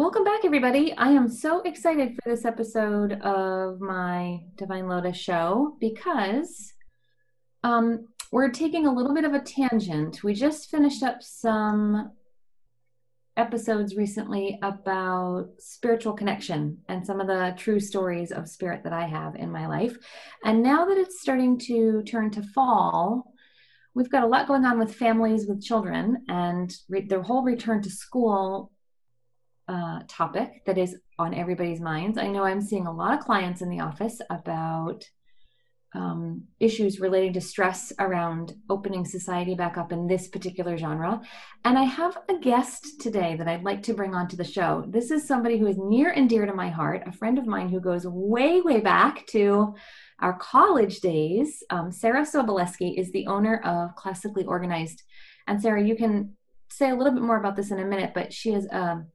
Welcome back, everybody. I am so excited for this episode of my Divine Lotus show because um, we're taking a little bit of a tangent. We just finished up some episodes recently about spiritual connection and some of the true stories of spirit that I have in my life. And now that it's starting to turn to fall, we've got a lot going on with families with children and re- their whole return to school uh, topic that is on everybody's minds. I know I'm seeing a lot of clients in the office about um, issues relating to stress around opening society back up in this particular genre. And I have a guest today that I'd like to bring onto the show. This is somebody who is near and dear to my heart, a friend of mine who goes way, way back to our college days. Um, Sarah Soboleski is the owner of Classically Organized. And Sarah, you can say a little bit more about this in a minute, but she is a um,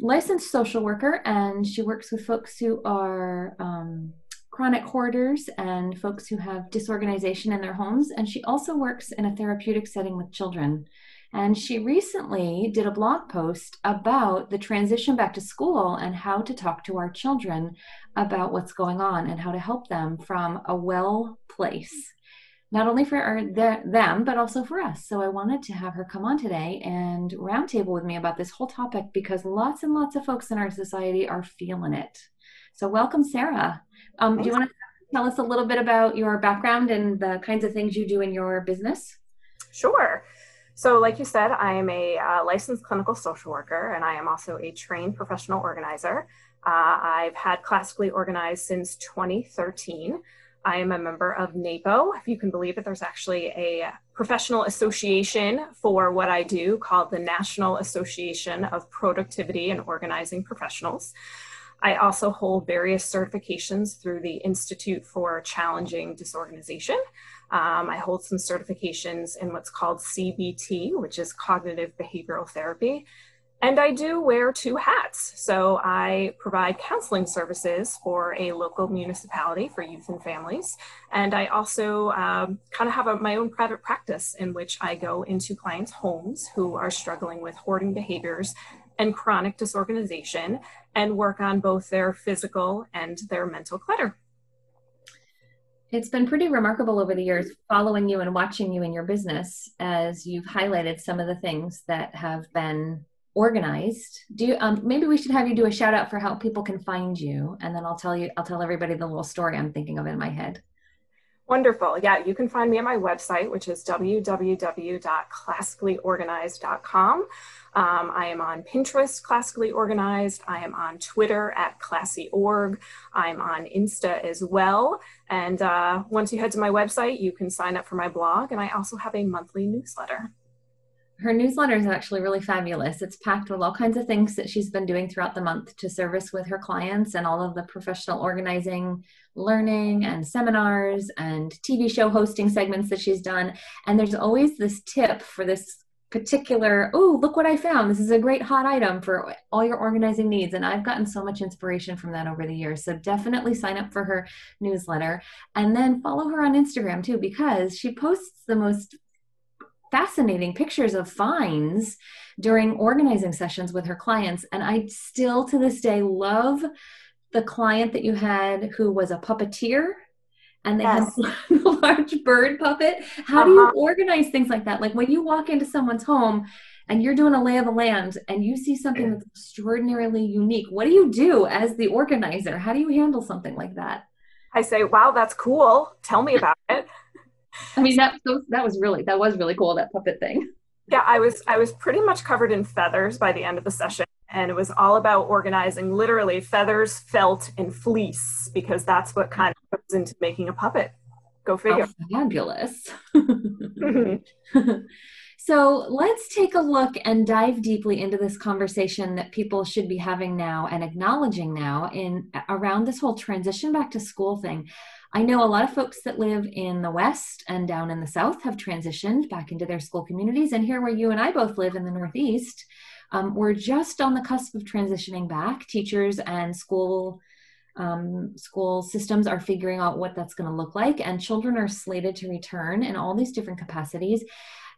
licensed social worker and she works with folks who are um, chronic hoarders and folks who have disorganization in their homes. And she also works in a therapeutic setting with children. And she recently did a blog post about the transition back to school and how to talk to our children about what's going on and how to help them from a well place not only for our, the, them, but also for us. So I wanted to have her come on today and roundtable with me about this whole topic because lots and lots of folks in our society are feeling it. So welcome, Sarah. Um, do you want to tell us a little bit about your background and the kinds of things you do in your business? Sure. So, like you said, I am a uh, licensed clinical social worker and I am also a trained professional organizer. Uh, I've had classically organized since 2013. I am a member of NAPO. If you can believe it, there's actually a professional association for what I do called the National Association of Productivity and Organizing Professionals. I also hold various certifications through the Institute for Challenging Disorganization. Um, I hold some certifications in what's called CBT, which is cognitive behavioral therapy, and I do wear two hats. So I provide counseling services for a local municipality for youth and families. And I also um, kind of have a, my own private practice in which I go into clients' homes who are struggling with hoarding behaviors and chronic disorganization and work on both their physical and their mental clutter. It's been pretty remarkable over the years following you and watching you in your business as you've highlighted some of the things that have been organized. Do you um, maybe we should have you do a shout out for how people can find you and then i'll tell you i'll tell everybody the little story i'm thinking of in my head. Wonderful. Yeah you can find me at my website which is www.classicallyorganized.com um, i am on pinterest classically organized. I am on twitter at classy.org i'm on insta as well. And uh, once you head to my website you can sign up for my blog and i also have a monthly newsletter her newsletter is actually really fabulous. It's packed with all kinds of things that she's been doing throughout the month to service with her clients and all of the professional organizing, learning, and seminars and TV show hosting segments that she's done. And there's always this tip for this particular, oh, look what I found. This is a great hot item for all your organizing needs. And I've gotten so much inspiration from that over the years. So definitely sign up for her newsletter and then follow her on Instagram too, because she posts the most fascinating pictures of finds during organizing sessions with her clients. And I still to this day love the client that you had who was a puppeteer and they yes. had a large bird puppet. How uh-huh. do you uh-huh. organize things like that? Like when you walk into someone's home and you're doing a lay of the land and you see something that's extraordinarily unique, what do you do as the organizer? How do you handle something like that? I say, wow, that's cool. Tell me about it. I mean, that that was really that was really cool that puppet thing. Yeah, I was I was pretty much covered in feathers by the end of the session, and it was all about organizing literally feathers, felt, and fleece because that's what kind of goes into making a puppet. Go figure. Oh, fabulous. Mm-hmm. So let's take a look and dive deeply into this conversation that people should be having now and acknowledging now in around this whole transition back to school thing. I know a lot of folks that live in the West and down in the South have transitioned back into their school communities. And here, where you and I both live in the Northeast, um, we're just on the cusp of transitioning back. Teachers and school um, school systems are figuring out what that's going to look like, and children are slated to return in all these different capacities.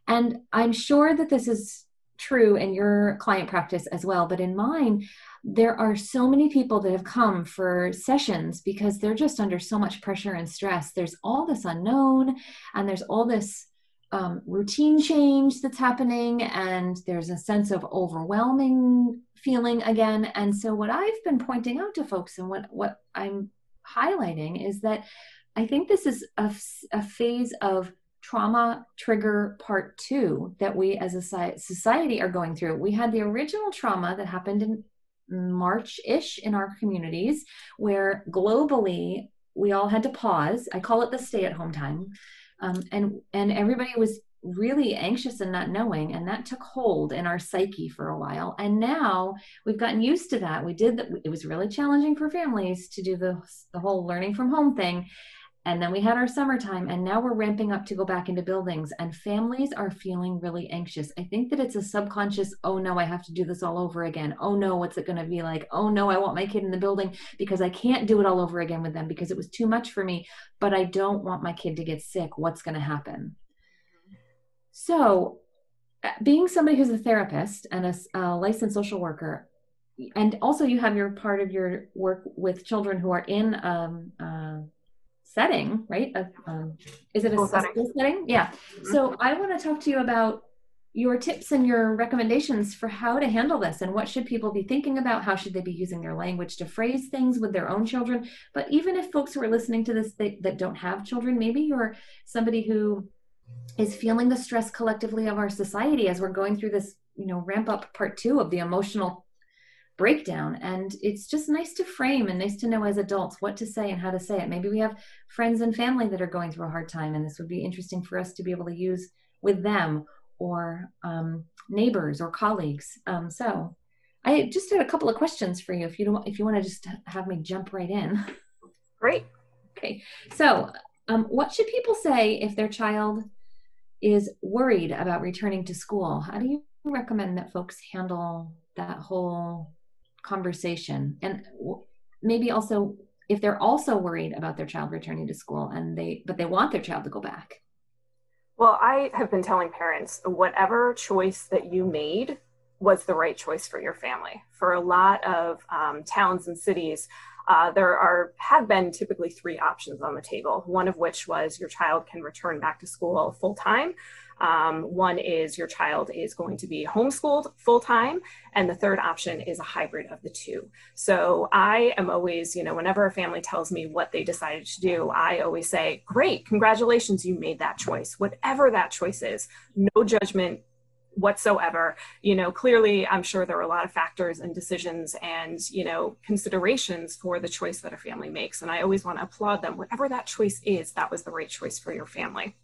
And I'm sure that this is true in your client practice as well, but in mine, there are so many people that have come for sessions because they're just under so much pressure and stress. There's all this unknown, and there's all this um, routine change that's happening, and there's a sense of overwhelming feeling again. And so, what I've been pointing out to folks, and what what I'm highlighting, is that I think this is a, a phase of trauma trigger part two that we as a society are going through. We had the original trauma that happened in March ish in our communities, where globally we all had to pause. I call it the stay at home time. Um, and and everybody was really anxious and not knowing and that took hold in our psyche for a while and now we've gotten used to that we did that it was really challenging for families to do the the whole learning from home thing and then we had our summertime, and now we're ramping up to go back into buildings, and families are feeling really anxious. I think that it's a subconscious, oh no, I have to do this all over again. Oh no, what's it going to be like? Oh no, I want my kid in the building because I can't do it all over again with them because it was too much for me, but I don't want my kid to get sick. What's going to happen? So, uh, being somebody who's a therapist and a, a licensed social worker, and also you have your part of your work with children who are in um, uh, setting, right? um, is it a school setting? Setting? Yeah. Mm-hmm. So I want to talk to you about your tips and your recommendations for how to handle this and what should people be thinking about how should they be using their language to phrase things with their own children but even if folks who are listening to this they, that don't have children maybe you're somebody who is feeling the stress collectively of our society as we're going through this you know ramp up part two of the emotional breakdown. And it's just nice to frame and nice to know as adults what to say and how to say it. Maybe we have friends and family that are going through a hard time and this would be interesting for us to be able to use with them or um, neighbors or colleagues. Um, so i just had a couple of questions for you if you don't if you want to just have me jump right in. Great. Okay. So um, what should people say if their child is worried about returning to school? How do you recommend that folks handle that whole conversation. And maybe also if they're also worried about their child returning to school and they but they want their child to go back. Well i have been telling parents whatever choice that you made was the right choice for your family. For a lot of um, towns and cities uh, there are have been typically three options on the table one of which was your child can return back to school full time um, one is your child is going to be homeschooled full time, and the third option is a hybrid of the two. So I am always, you know, whenever a family tells me what they decided to do, I always say, Great, congratulations, you made that choice. Whatever that choice is, no judgment whatsoever you know clearly i'm sure there are a lot of factors and decisions and you know considerations for the choice that a family makes and i always want to applaud them whatever that choice is that was the right choice for your family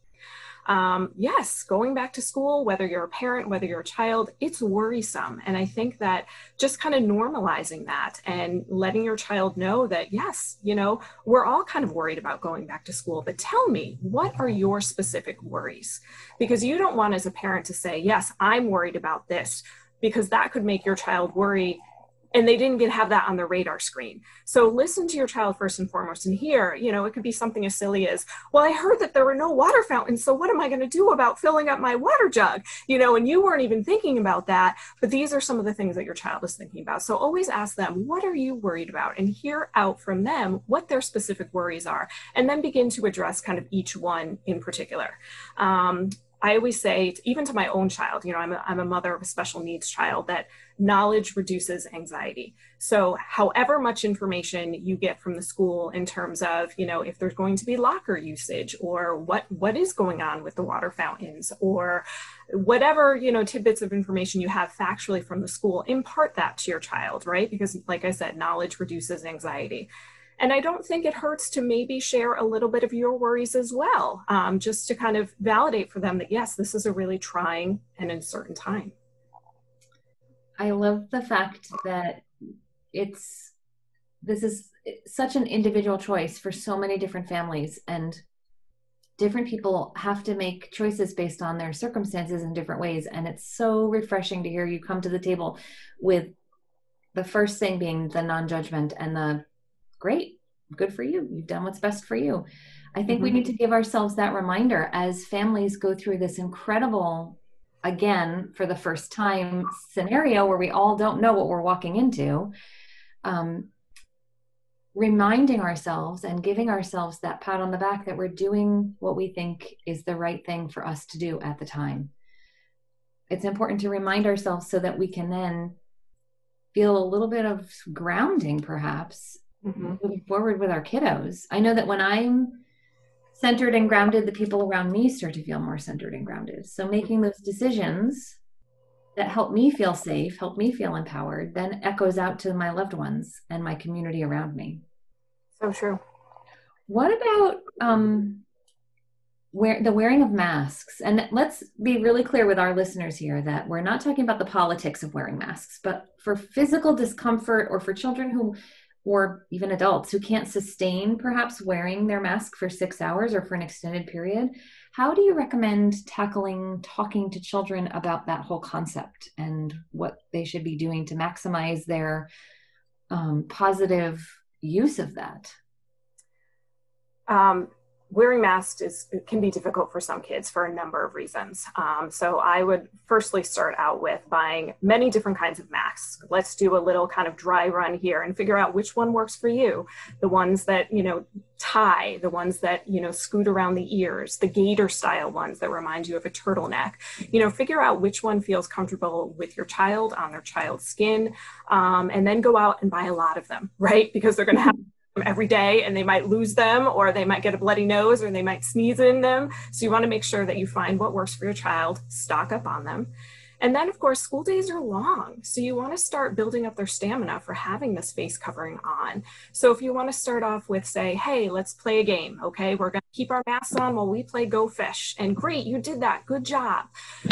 um, yes, going back to school, whether you're a parent, whether you're a child, it's worrisome. And I think that just kind of normalizing that and letting your child know that, yes, you know, we're all kind of worried about going back to school, but tell me, what are your specific worries? Because you don't want as a parent to say, yes, I'm worried about this, because that could make your child worry and they didn't get have that on their radar screen. So listen to your child first and foremost and here you know it could be something as silly as well i heard that there were no water fountains so what am i going to do about filling up my water jug? You know and you weren't even thinking about that but these are some of the things that your child is thinking about. So always ask them what are you worried about? and hear out from them what their specific worries are and then begin to address kind of each one in particular. Um, I always say, even to my own child, you know, I'm a, I'm a mother of a special needs child, that knowledge reduces anxiety. So, however much information you get from the school in terms of, you know, if there's going to be locker usage or what what is going on with the water fountains or whatever, you know, tidbits of information you have factually from the school, impart that to your child, right? Because, like I said, knowledge reduces anxiety. And I don't think it hurts to maybe share a little bit of your worries as well, um, just to kind of validate for them that, yes, this is a really trying and uncertain time. I love the fact that it's this is such an individual choice for so many different families and different people have to make choices based on their circumstances in different ways and it's so refreshing to hear you come to the table with the first thing being the non-judgment and the great good for you you've done what's best for you i think mm-hmm. we need to give ourselves that reminder as families go through this incredible again for the first time scenario where we all don't know what we're walking into um, reminding ourselves and giving ourselves that pat on the back that we're doing what we think is the right thing for us to do at the time. It's important to remind ourselves so that we can then feel a little bit of grounding, perhaps, mm-hmm. moving forward with our kiddos. I know that when I'm centered and grounded, the people around me start to feel more centered and grounded. So making those decisions that help me feel safe, help me feel empowered, then echoes out to my loved ones and my community around me. So true. What about um, wear, the wearing of masks? And let's be really clear with our listeners here that we're not talking about the politics of wearing masks, but for physical discomfort or for children who, or even adults who can't sustain perhaps wearing their mask for six hours or for an extended period, how do you recommend tackling talking to children about that whole concept and what they should be doing to maximize their um, positive use of that? Um, wearing masks is can be difficult for some kids for a number of reasons. Um, so I would firstly start out with buying many different kinds of masks. Let's do a little kind of dry run here and figure out which one works for you. The ones that you know tie, the ones that you know scoot around the ears, the gator style ones that remind you of a turtleneck. You know, figure out which one feels comfortable with your child on their child's skin, um, and then go out and buy a lot of them, right? Because they're going to have every day and they might lose them or they might get a bloody nose or they might sneeze in them. So you want to make sure that you find what works for your child, stock up on them. And then, of course, school days are long. So you want to start building up their stamina for having this face covering on. So if you want to start off with, say, hey, let's play a game. Okay, we're going to keep our masks on while we play Go Fish. And great, you did that. Good job.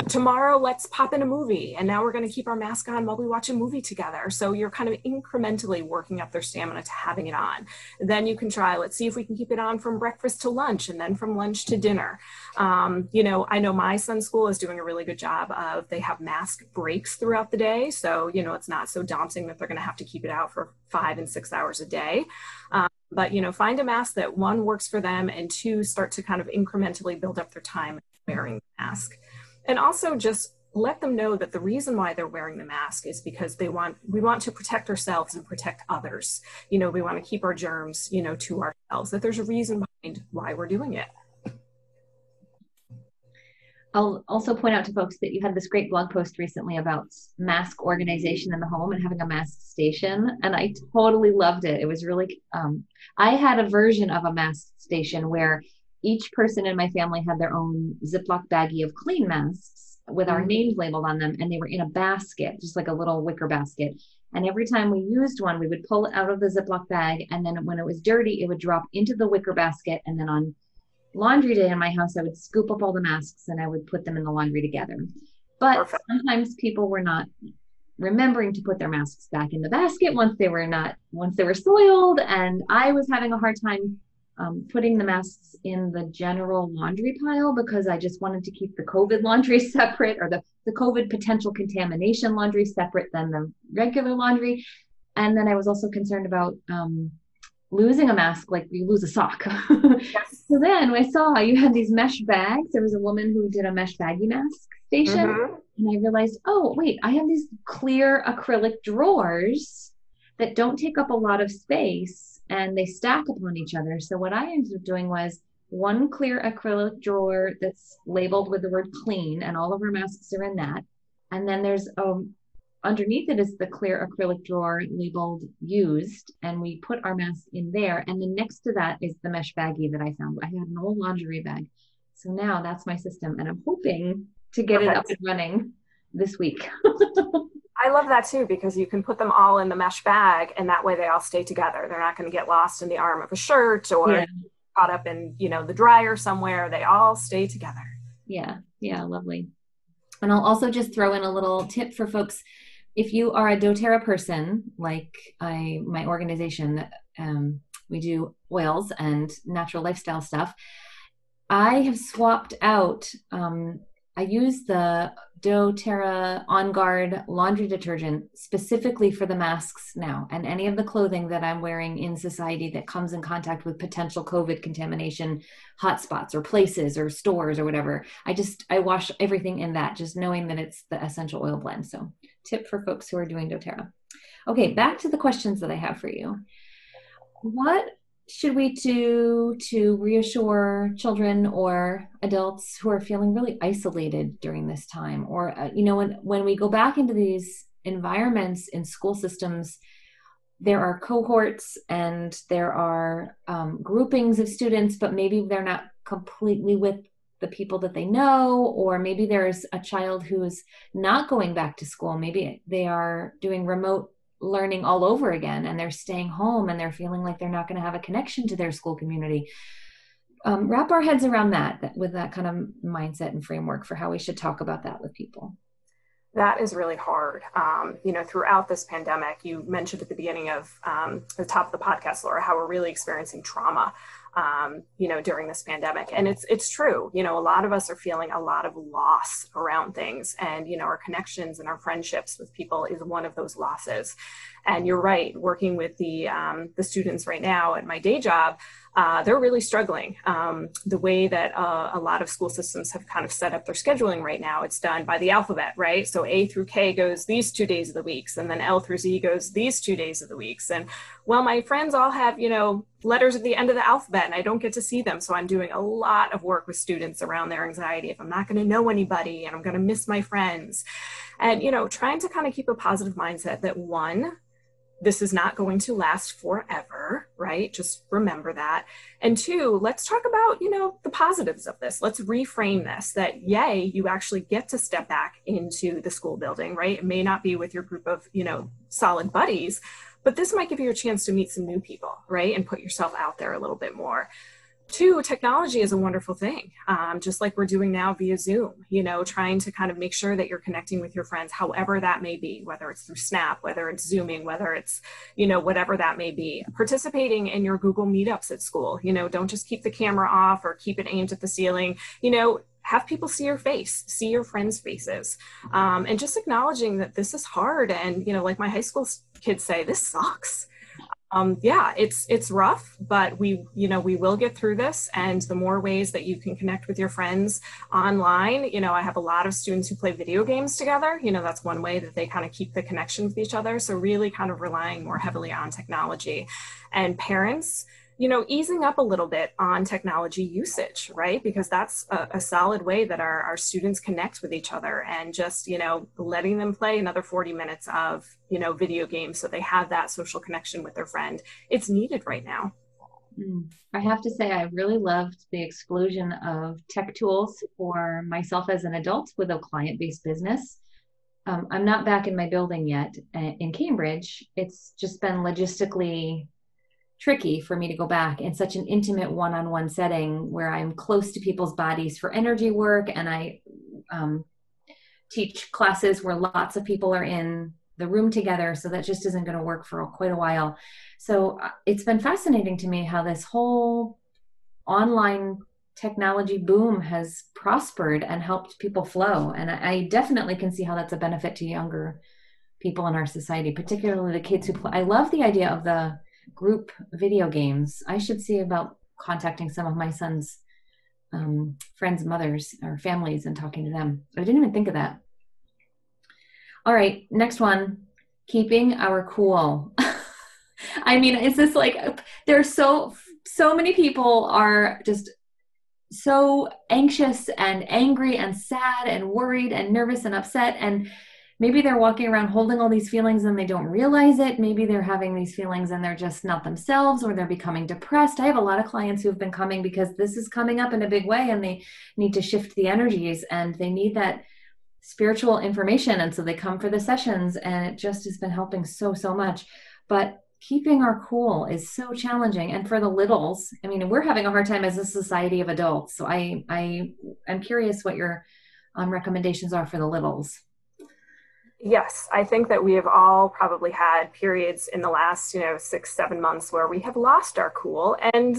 Tomorrow, let's pop in a movie. And now we're going to keep our mask on while we watch a movie together. So you're kind of incrementally working up their stamina to having it on. Then you can try, let's see if we can keep it on from breakfast to lunch and then from lunch to dinner. Um, you know, I know my son's school is doing a really good job of, they have have mask breaks throughout the day. So, you know, it's not so daunting that they're going to have to keep it out for five and six hours a day. Um, but, you know, find a mask that one works for them and two start to kind of incrementally build up their time wearing the mask. And also just let them know that the reason why they're wearing the mask is because they want we want to protect ourselves and protect others you know we want to keep our germs you know to ourselves that there's a reason behind why we're doing it I'll also point out to folks that you had this great blog post recently about mask organization in the home and having a mask station. And I totally loved it. It was really, um, I had a version of a mask station where each person in my family had their own Ziploc baggie of clean masks with our mm-hmm. names labeled on them. And they were in a basket, just like a little wicker basket. And every time we used one, we would pull it out of the Ziploc bag. And then when it was dirty, it would drop into the wicker basket. And then on laundry day in my house, I would scoop up all the masks and I would put them in the laundry together. But Perfect. sometimes people were not remembering to put their masks back in the basket once they were not once they were soiled and i was having a hard time um, putting the masks in the general laundry pile because i just wanted to keep the covid laundry separate or the, the covid potential contamination laundry separate than the regular laundry and then i was also concerned about um, losing a mask like you lose a sock. yes. So then I saw you had these mesh bags. There was a woman who did a mesh baggy mask station. Mm-hmm. And I realized, oh, wait, I have these clear acrylic drawers that don't take up a lot of space and they stack upon each other. So what I ended up doing was one clear acrylic drawer that's labeled with the word clean, and all of our masks are in that. And then there's a underneath it is the clear acrylic drawer labeled used and we put our mask in there and then next to that is the mesh baggie that i found i had an old laundry bag so now that's my system and i'm hoping to get Perfect. it up and running this week I love that too because you can put them all in the mesh bag and that way they all stay together. They're not going to get lost in the arm of a shirt or yeah. caught up in, you know, the dryer somewhere. They all stay together. Yeah. Yeah, lovely. And I'll also just throw in a little tip for folks if you are a doTERRA person, like I my organization, um, we do oils and natural lifestyle stuff. I have swapped out um, I use the doTERRA On Guard laundry detergent specifically for the masks now and any of the clothing that I'm wearing in society that comes in contact with potential COVID contamination hotspots or places or stores or whatever. I just, I wash everything in that, just knowing that it's the essential oil blend. So, tip for folks who are doing doTERRA. Okay, back to the questions that I have for you. What should we do to reassure children or adults who are feeling really isolated during this time? Or uh, you know when when we go back into these environments in school systems there are cohorts and there are um, groupings of students but maybe they're not completely with the people that they know or maybe there's a child who's not going back to school. Maybe they are doing remote learning all over again and they're staying home and they're feeling like they're not going to have a connection to their school community um, wrap our heads around that, that with that kind of mindset and framework for how we should talk about that with people that is really hard. Um, you know, throughout this pandemic, you mentioned at the beginning of um, the top of the podcast, Laura, how we're really experiencing trauma. Um, you know, during this pandemic, and it's it's true. You know, a lot of us are feeling a lot of loss around things, and you know, our connections and our friendships with people is one of those losses. And you're right, working with the um, the students right now at my day job uh, they're really struggling. Um, the way that uh, a lot of school systems have kind of set up their scheduling right now, it's done by the alphabet, right? So A through K goes these two days of the weeks, and then L through Z goes these two days of the weeks. And well, my friends all have, you know, letters at the end of the alphabet, and I don't get to see them. So I'm doing a lot of work with students around their anxiety. If I'm not going to know anybody and I'm going to miss my friends, and you know, trying to kind of keep a positive mindset that one, this is not going to last forever, right? Just remember that. And two, let's talk about, you know, the positives of this. Let's reframe this that yay, you actually get to step back into the school building, right? It may not be with your group of, you know, solid buddies, but this might give you a chance to meet some new people, right? And put yourself out there a little bit more two technology is a wonderful thing um, just like we're doing now via zoom you know trying to kind of make sure that you're connecting with your friends however that may be whether it's through snap whether it's zooming whether it's you know whatever that may be participating in your google meetups at school you know don't just keep the camera off or keep it aimed at the ceiling you know have people see your face see your friends faces um, and just acknowledging that this is hard and you know like my high school kids say this sucks um, yeah, it's it's rough, but we you know we will get through this. And the more ways that you can connect with your friends online, you know, I have a lot of students who play video games together. You know, that's one way that they kind of keep the connection with each other. So really, kind of relying more heavily on technology, and parents you know, easing up a little bit on technology usage, right? Because that's a, a, solid way that our, our students connect with each other and just, you know, letting them play another 40 minutes of, you know, video games so they have that social connection with their friend. It's needed right now. Mm. I have to say, I really loved the explosion of tech tools for myself as an adult with a client based business. Um, I'm not back in my building yet uh, in Cambridge. It's just been logistically tricky for me to go back in such an intimate one-on-one setting where i'm close to people's bodies for energy work and i um, teach classes where lots of people are in the room together. So that just isn't going to work for quite a while. So uh, it's been fascinating to me how this whole online technology boom has prospered and helped people flow. And i definitely can see how that's a benefit to younger people in our society particularly the kids who play i love the idea of the group video games. I should see about contacting some of my son's um, friends' mothers or families and talking to them. I didn't even think of that. All right, next one keeping our cool. I mean, is this like there's so so many people are just so anxious and angry and sad and worried and nervous and upset and maybe they're walking around holding all these feelings and they don't realize it. Maybe they're having these feelings and they're just not themselves or they're becoming depressed. I have a lot of clients who have been coming because this is coming up in a big way and they need to shift the energies and they need that spiritual information. And so they come for the sessions and it just has been helping so so much. But keeping our cool is so challenging. And for the littles i mean we're having a hard time as a society of adults. So i i i'm curious what your um, recommendations are for the littles yes i think that we have all probably had periods in the last you know six seven months where we have lost our cool and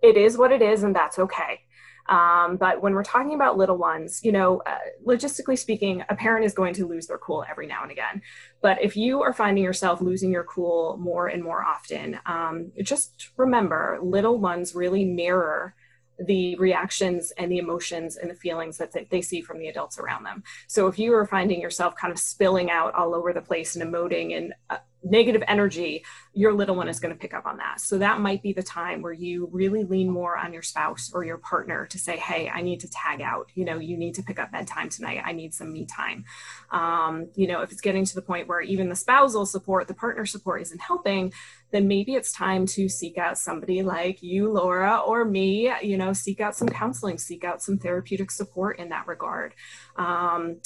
it is what it is and that's okay um, but when we're talking about little ones, you know, uh, logistically speaking, a parent is going to lose their cool every now and again. But if you are finding yourself losing your cool more and more often, um, just remember little ones really mirror the reactions and the emotions and the feelings that they see from the adults around them. So if you are finding yourself kind of spilling out all over the place and emoting and uh, negative energy, your little one is going to pick up on that. So that might be the time where you really lean more on your spouse or your partner to say, Hey, I need to tag out. You know, you need to pick up bedtime tonight. I need some me time. Um, you know, if it's getting to the point where even the spousal support, the partner support isn't helping, then maybe it's time to seek out somebody like you, Laura, or me, you know, seek out some counseling, seek out some therapeutic support in that regard. Um,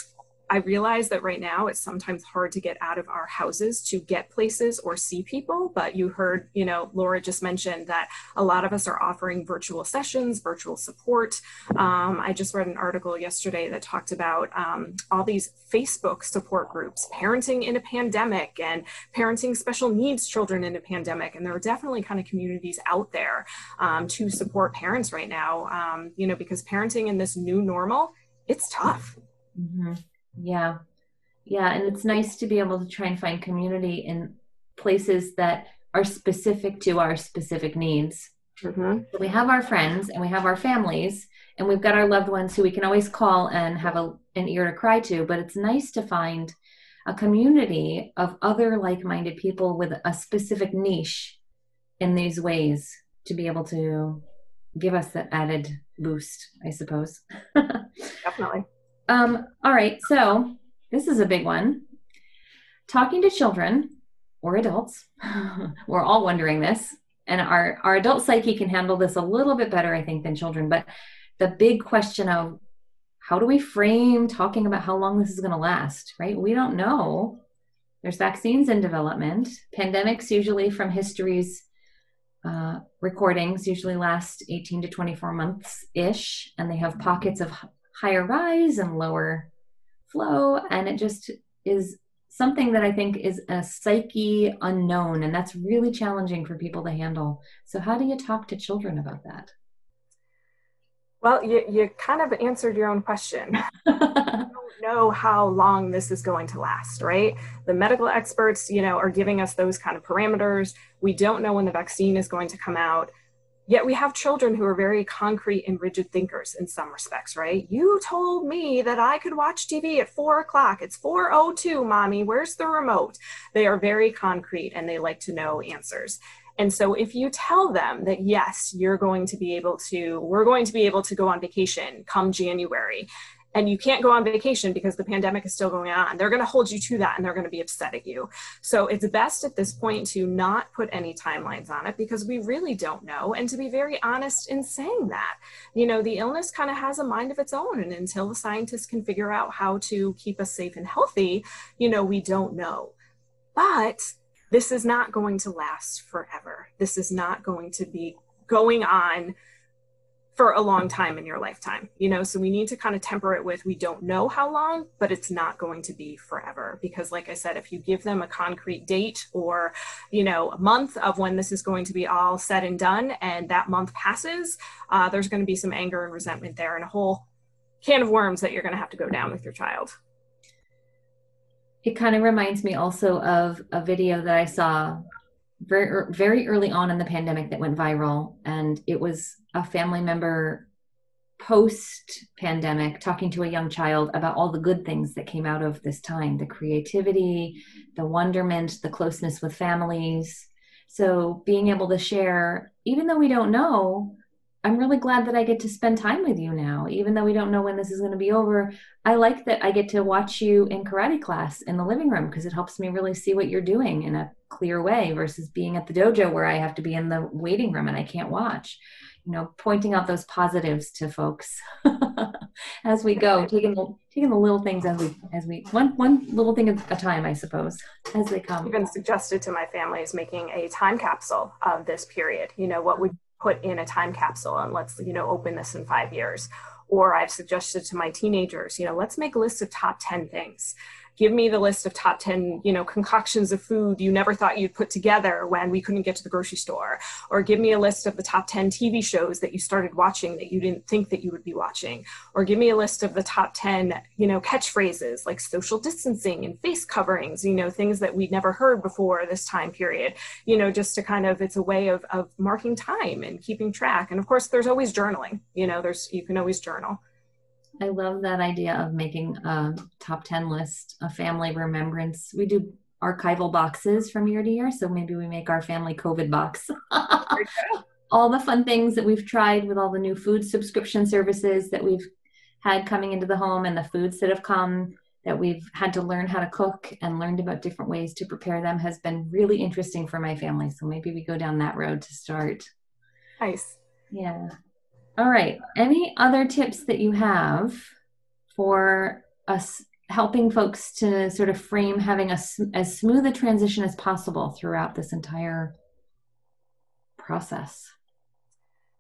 I realize that right now it's sometimes hard to get out of our houses to get places or see people. But you heard, you know, Laura just mentioned that a lot of us are offering virtual sessions, virtual support. Um, I just read an article yesterday that talked about um, all these Facebook support groups, parenting in a pandemic and parenting special needs children in a pandemic. And there are definitely kind of communities out there um, to support parents right now, um, you know, because parenting in this new normal, it's tough. Mm-hmm. Yeah. Yeah. And it's nice to be able to try and find community in places that are specific to our specific needs. Mm-hmm. So we have our friends and we have our families and we've got our loved ones who we can always call and have a, an ear to cry to. But it's nice to find a community of other like minded people with a specific niche in these ways to be able to give us that added boost, I suppose. Definitely. Um, all right, so this is a big one. Talking to children or adults, we're all wondering this, and our, our adult psyche can handle this a little bit better, I think, than children. But the big question of how do we frame talking about how long this is going to last, right? We don't know. There's vaccines in development. Pandemics, usually from history's uh, recordings, usually last 18 to 24 months ish, and they have pockets of higher rise and lower flow. And it just is something that I think is a psyche unknown. And that's really challenging for people to handle. So, how do you talk to children about that? Well, you, you kind of answered your own question. We don't know how long this is going to last, right? The medical experts, you know, are giving us those kind of parameters. We don't know when the vaccine is going to come out. Yet we have children who are very concrete and rigid thinkers in some respects, right? You told me that I could watch TV at four o'clock. It's 4.02, mommy. Where's the remote? They are very concrete and they like to know answers. And so if you tell them that, yes, you're going to be able to, we're going to be able to go on vacation come January, and you can't go on vacation because the pandemic is still going on, they're going to hold you to that and they're going to be upset at you. So it's best at this point to not put any timelines on it because we really don't know. And to be very honest in saying that, you know, the illness kind of has a mind of its own. And until the scientists can figure out how to keep us safe and healthy, you know, we don't know. But this is not going to last forever. This is not going to be going on for a long time in your lifetime you know? So we need to kind of temper it with we don't know how long but it's not going to be forever. Because like i said if you give them a concrete date or you know a month of when this is going to be all said and done and that month passes uh, there's going to be some anger and resentment there and a whole can of worms that you're going to have to go down with your child. It kind of reminds me also of a video that i saw very er, very early on in the pandemic that went viral. And it was a family member post pandemic talking to a young child about all the good things that came out of this time the creativity the wonderment the closeness with families. So being able to share even though we don't know I'm really glad that I get to spend time with you now, even though we don't know when this is going to be over. I like that I get to watch you in karate class in the living room because it helps me really see what you're doing in a clear way versus being at the dojo where I have to be in the waiting room and I can't watch. You know, pointing out those positives to folks as we go, taking the taking the little things as we as we one one little thing at a time, I suppose, as they come. Even suggested to my family is making a time capsule of this period. You know, what would put in a time capsule and let's you know open this in five years. Or i've suggested to my teenagers you know let's make a list of top 10 things give me the list of top 10 you know concoctions of food you never thought you'd put together when we couldn't get to the grocery store. Or give me a list of the top 10 tv shows that you started watching that you didn't think that you would be watching. Or give me a list of the top 10 you know catchphrases like social distancing and face coverings you know things that we'd never heard before this time period. You know just to kind of it's a way of, of marking time and keeping track. And of course there's always journaling you know there's you can always journal I love that idea of making a top 10 list, a family remembrance. We do archival boxes from year to year, so maybe we make our family COVID box. all the fun things that we've tried with all the new food subscription services that we've had coming into the home and the foods that have come that we've had to learn how to cook and learned about different ways to prepare them has been really interesting for my family. So maybe we go down that road to start. Nice. Yeah. All right. Any other tips that you have for us helping folks to sort of frame having a, as smooth a transition as possible throughout this entire process?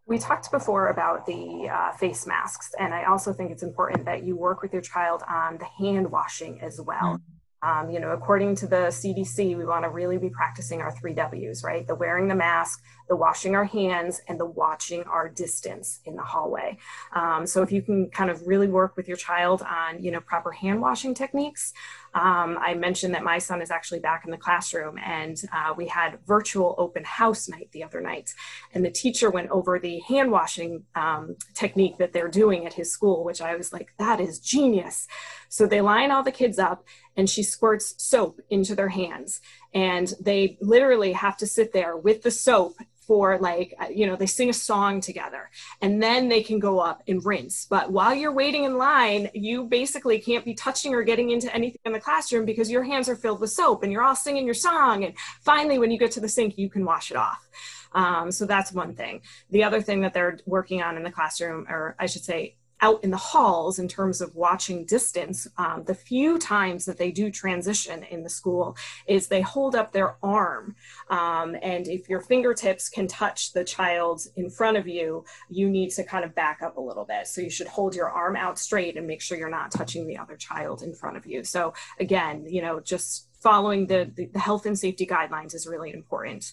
We talked before about the uh, face masks, and I also think it's important that you work with your child on the hand washing as well. Mm-hmm. Um, you know, according to the CDC, we want to really be practicing our three W's, right? The wearing the mask, the washing our hands, and the watching our distance in the hallway. Um, so if you can kind of really work with your child on, you know, proper hand washing techniques, um, I mentioned that my son is actually back in the classroom, and uh, we had virtual open house night the other night. And the teacher went over the hand washing um, technique that they're doing at his school, which I was like, that is genius. So they line all the kids up, and she squirts soap into their hands. And they literally have to sit there with the soap for like you know they sing a song together. And then they can go up and rinse. But while you're waiting in line you basically can't be touching or getting into anything in the classroom because your hands are filled with soap and you're all singing your song. And finally when you get to the sink you can wash it off. Um, so that's one thing. The other thing that they're working on in the classroom or i should say out in the halls in terms of watching distance, um, the few times that they do transition in the school is they hold up their arm. Um, and if your fingertips can touch the child in front of you, you need to kind of back up a little bit. So you should hold your arm out straight and make sure you're not touching the other child in front of you. So again, you know, just following the, the, the health and safety guidelines is really important.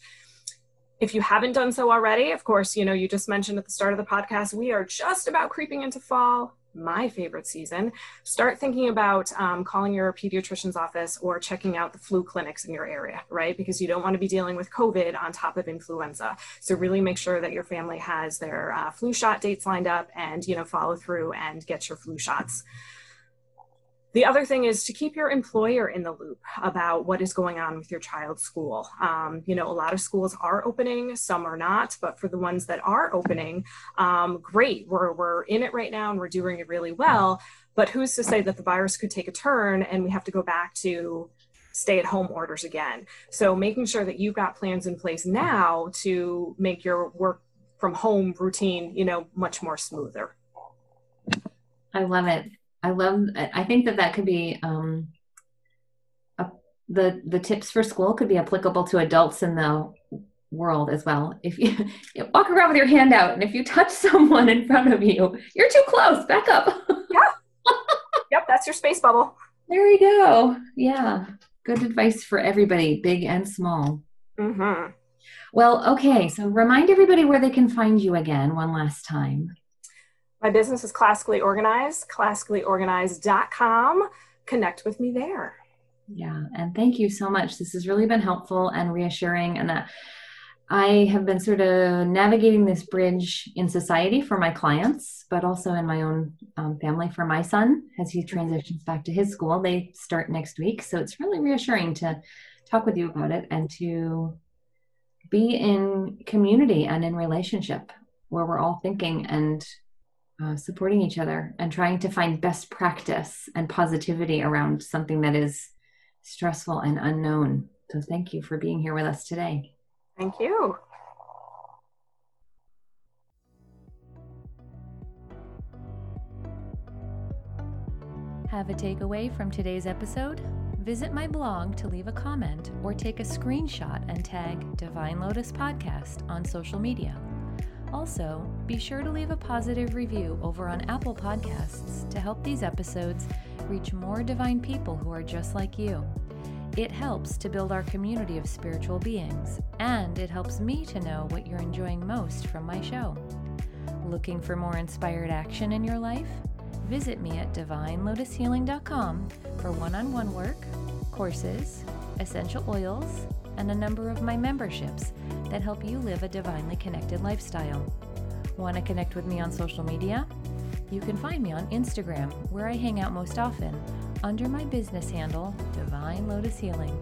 If you haven't done so already, of course, you know, you just mentioned at the start of the podcast, we are just about creeping into fall, my favorite season. Start thinking about um, calling your pediatrician's office or checking out the flu clinics in your area, right? Because you don't want to be dealing with COVID on top of influenza. So really make sure that your family has their uh, flu shot dates lined up and, you know, follow through and get your flu shots. The other thing is to keep your employer in the loop about what is going on with your child's school. Um, you know, a lot of schools are opening, some are not, but for the ones that are opening, um, great. We're, we're in it right now and we're doing it really well. But who's to say that the virus could take a turn and we have to go back to stay at home orders again? So making sure that you've got plans in place now to make your work from home routine, you know, much more smoother. I love it. I love. I think that that could be um, a, the the tips for school could be applicable to adults in the world as well. If you, you walk around with your hand out, and if you touch someone in front of you, you're too close. Back up. yeah. Yep, that's your space bubble. There you go. Yeah, good advice for everybody, big and small. Mm-hmm. Well, okay. So remind everybody where they can find you again one last time. My business is classically organized, classicallyorganized.com. Connect with me there. Yeah, and thank you so much. This has really been helpful and reassuring, and that I have been sort of navigating this bridge in society for my clients, but also in my own um, family for my son as he transitions back to his school. They start next week, so it's really reassuring to talk with you about it and to be in community and in relationship where we're all thinking and uh, supporting each other and trying to find best practice and positivity around something that is stressful and unknown. So thank you for being here with us today. Thank you. Have a takeaway from today's episode? Visit my blog to leave a comment or take a screenshot and tag Divine Lotus Podcast on social media. Also, be sure to leave a positive review over on Apple Podcasts to help these episodes reach more divine people who are just like you. It helps to build our community of spiritual beings, and it helps me to know what you're enjoying most from my show. Looking for more inspired action in your life? Visit me at divinelotushealing.com for one on one work, courses, essential oils, and a number of my memberships that help you live a divinely connected lifestyle. Want to connect with me on social media? You can find me on Instagram, where I hang out most often, under my business handle, Divine Lotus Healing.